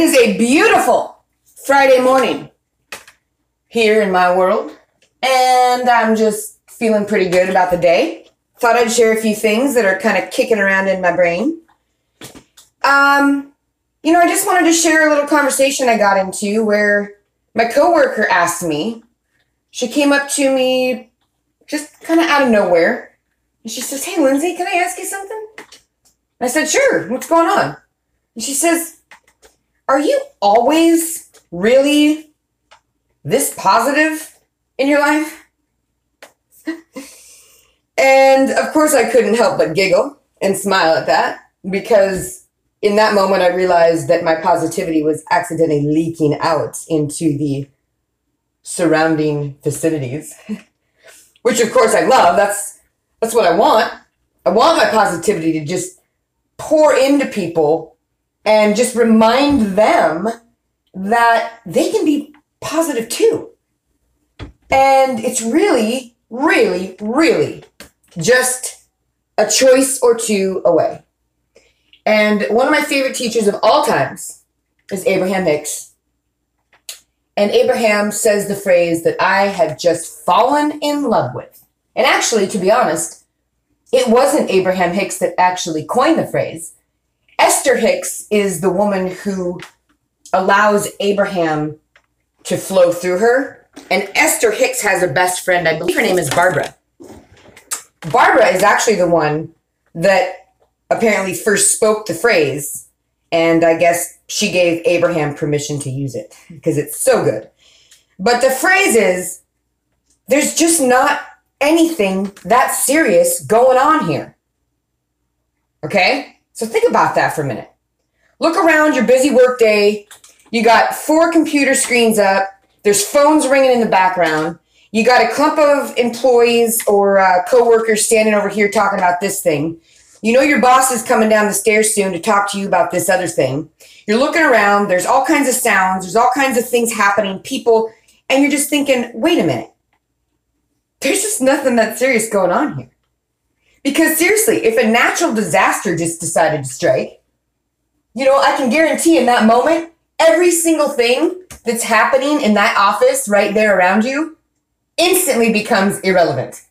is a beautiful Friday morning here in my world, and I'm just feeling pretty good about the day. Thought I'd share a few things that are kind of kicking around in my brain. Um, you know, I just wanted to share a little conversation I got into where my coworker asked me. She came up to me just kind of out of nowhere, and she says, "Hey, Lindsay, can I ask you something?" I said, "Sure. What's going on?" And she says, are you always really this positive in your life? and of course, I couldn't help but giggle and smile at that because in that moment, I realized that my positivity was accidentally leaking out into the surrounding vicinities, which of course I love. That's that's what I want. I want my positivity to just pour into people and just remind them that they can be positive too. And it's really, really, really just a choice or two away. And one of my favorite teachers of all times is Abraham Hicks. And Abraham says the phrase that I have just fallen in love with. And actually, to be honest, it wasn't Abraham Hicks that actually coined the phrase. Esther Hicks is the woman who allows Abraham to flow through her. And Esther Hicks has a best friend. I believe her name is Barbara. Barbara is actually the one that apparently first spoke the phrase. And I guess she gave Abraham permission to use it because it's so good. But the phrase is there's just not anything that serious going on here. Okay? So think about that for a minute. Look around your busy workday. You got four computer screens up. There's phones ringing in the background. You got a clump of employees or uh, coworkers standing over here talking about this thing. You know your boss is coming down the stairs soon to talk to you about this other thing. You're looking around. There's all kinds of sounds. There's all kinds of things happening. People, and you're just thinking, wait a minute. There's just nothing that serious going on here. Because seriously, if a natural disaster just decided to strike, you know, I can guarantee in that moment, every single thing that's happening in that office right there around you instantly becomes irrelevant.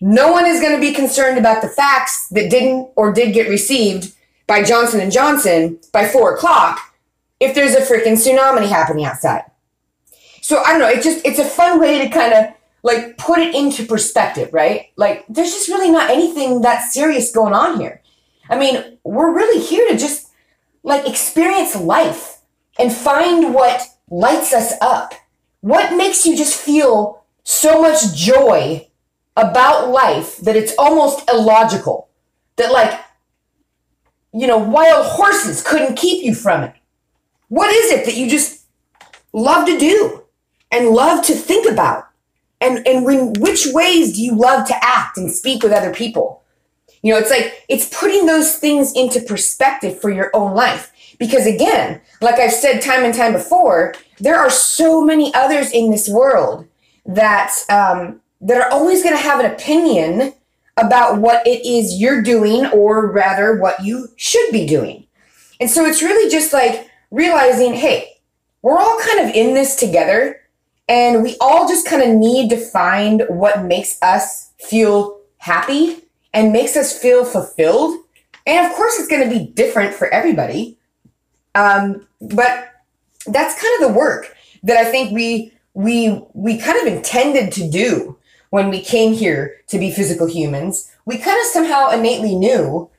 No one is going to be concerned about the facts that didn't or did get received by Johnson and Johnson by four o'clock if there's a freaking tsunami happening outside. So I don't know. It's just it's a fun way to kind of like put it into perspective, right? Like there's just really not anything that serious going on here. I mean, we're really here to just like experience life and find what lights us up. What makes you just feel so much joy about life that it's almost illogical? That like you know, wild horses couldn't keep you from it. What is it that you just love to do and love to think about? And and when which ways do you love to act and speak with other people? You know it's like it's putting those things into perspective for your own life. Because again like i've said time and time before there are so many others in this world that um, that are always going to have an opinion about what it is you're doing or rather what you should be doing. And so it's really just like realizing hey we're all kind of in this together and we all just kind of need to find what makes us feel happy and makes us feel fulfilled. And of course, it's going to be different for everybody. Um, but that's kind of the work that I think we we we kind of intended to do when we came here to be physical humans. We kind of somehow innately knew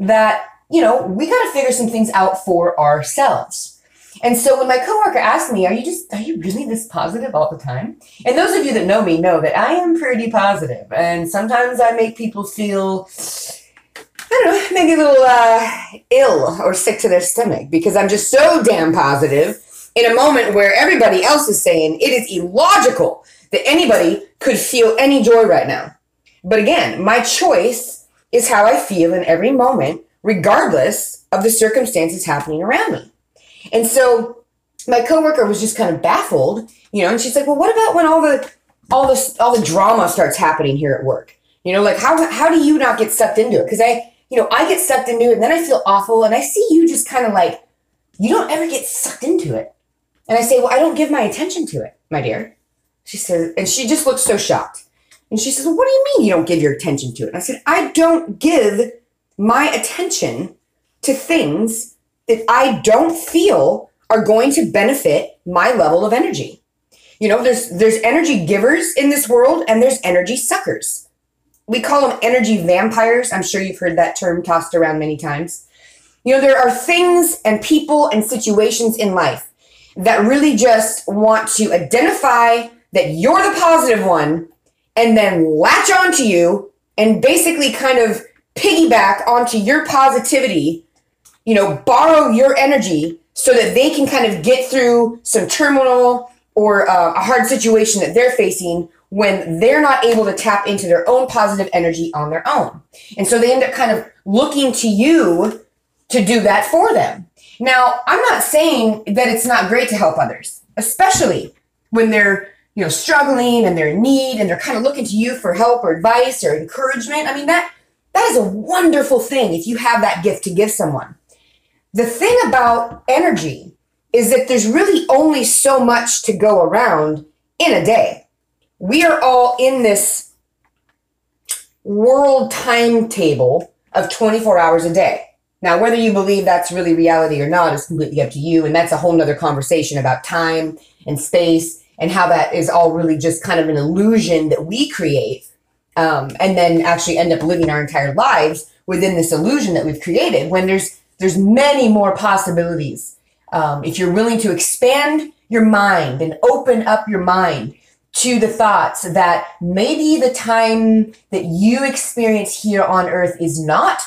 that you know we got to figure some things out for ourselves. And so when my coworker asked me, "Are you just are you really this positive all the time?" And those of you that know me know that I am pretty positive, and sometimes I make people feel I don't know, maybe a little uh, ill or sick to their stomach because I'm just so damn positive in a moment where everybody else is saying it is illogical that anybody could feel any joy right now. But again, my choice is how I feel in every moment, regardless of the circumstances happening around me. And so my coworker was just kind of baffled, you know, and she's like, "Well, what about when all the all this all the drama starts happening here at work? You know, like how how do you not get sucked into it? Because I, you know, I get sucked into it, and then I feel awful, and I see you just kind of like you don't ever get sucked into it. And I say, Well, I don't give my attention to it, my dear. She says, and she just looks so shocked. And she says, well, What do you mean you don't give your attention to it? And I said, I don't give my attention to things that I don't feel are going to benefit my level of energy. You know, there's there's energy givers in this world and there's energy suckers. We call them energy vampires. I'm sure you've heard that term tossed around many times. You know, there are things and people and situations in life that really just want to identify that you're the positive one and then latch onto you and basically kind of piggyback onto your positivity, you know, borrow your energy so that they can kind of get through some terminal or uh, a hard situation that they're facing when they're not able to tap into their own positive energy on their own. And so they end up kind of looking to you to do that for them. Now, I'm not saying that it's not great to help others, especially when they're, you know, struggling and they're in need and they're kind of looking to you for help or advice or encouragement. I mean, that that is a wonderful thing if you have that gift to give someone. The thing about energy is that there's really only so much to go around in a day. We are all in this world timetable of 24 hours a day. Now, whether you believe that's really reality or not is completely up to you. And that's a whole nother conversation about time and space and how that is all really just kind of an illusion that we create um, and then actually end up living our entire lives within this illusion that we've created when there's there's many more possibilities um, if you're willing to expand your mind and open up your mind to the thoughts that maybe the time that you experience here on earth is not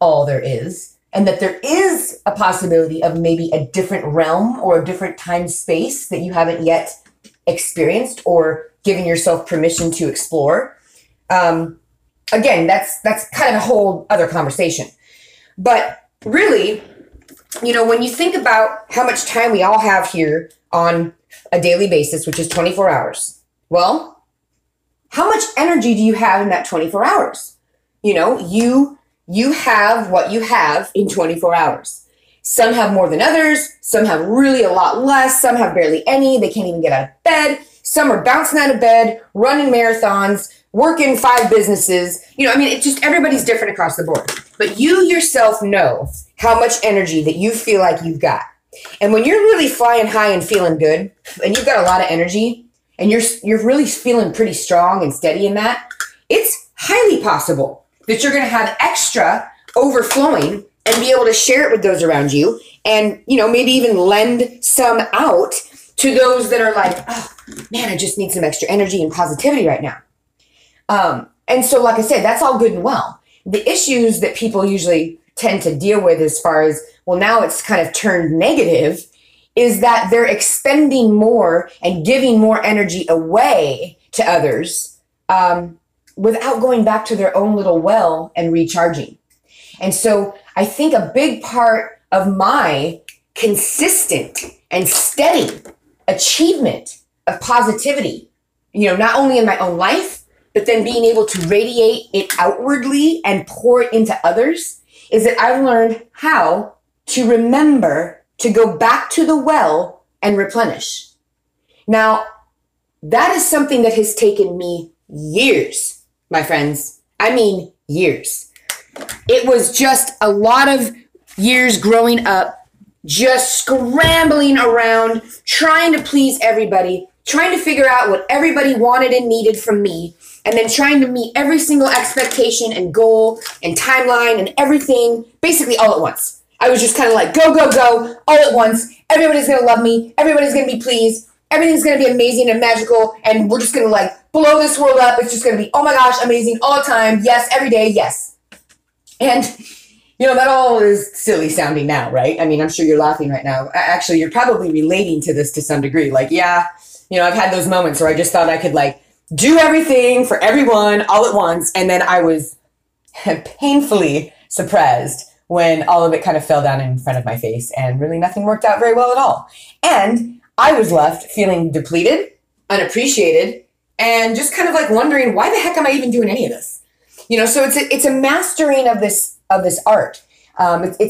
all there is and that there is a possibility of maybe a different realm or a different time space that you haven't yet experienced or given yourself permission to explore. Um, again that's that's kind of a whole other conversation. But really you know when you think about how much time we all have here on a daily basis which is 24 hours well how much energy do you have in that 24 hours you know you you have what you have in 24 hours. Some have more than others, some have really a lot less, some have barely any, they can't even get out of bed. Some are bouncing out of bed, running marathons, working five businesses. You know, I mean, it's just everybody's different across the board. But you yourself know how much energy that you feel like you've got. And when you're really flying high and feeling good, and you've got a lot of energy, and you're you're really feeling pretty strong and steady in that, it's highly possible that you're going to have extra overflowing and be able to share it with those around you and you know maybe even lend some out to those that are like oh man i just need some extra energy and positivity right now um, and so like i said that's all good and well the issues that people usually tend to deal with as far as well now it's kind of turned negative is that they're expending more and giving more energy away to others um, without going back to their own little well and recharging. And so I think a big part of my consistent and steady achievement of positivity, you know, not only in my own life, but then being able to radiate it outwardly and pour it into others, is that I've learned how to remember to go back to the well and replenish. Now, that is something that has taken me years my friends. I mean, years. It was just a lot of years growing up, just scrambling around, trying to please everybody, trying to figure out what everybody wanted and needed from me, and then trying to meet every single expectation and goal and timeline and everything basically all at once. I was just kind of like, go, go, go, all at once. Everybody's gonna love me. Everybody's gonna be pleased. Everything's going to be amazing and magical and we're just going to like blow this world up. It's just going to be oh my gosh amazing all the time. Yes every day yes. And you know that all is silly sounding now right? I mean i'm sure you're laughing right now. Actually you're probably relating to this to some degree. Like yeah you know i've had those moments where i just thought i could like do everything for everyone all at once and then i was painfully surprised when all of it kind of fell down in front of my face and really nothing worked out very well at all and I was left feeling depleted, unappreciated, and just kind of like wondering why the heck am I even doing any of this? You know, so it's a, it's a mastering of this of this art. Um, it's, it's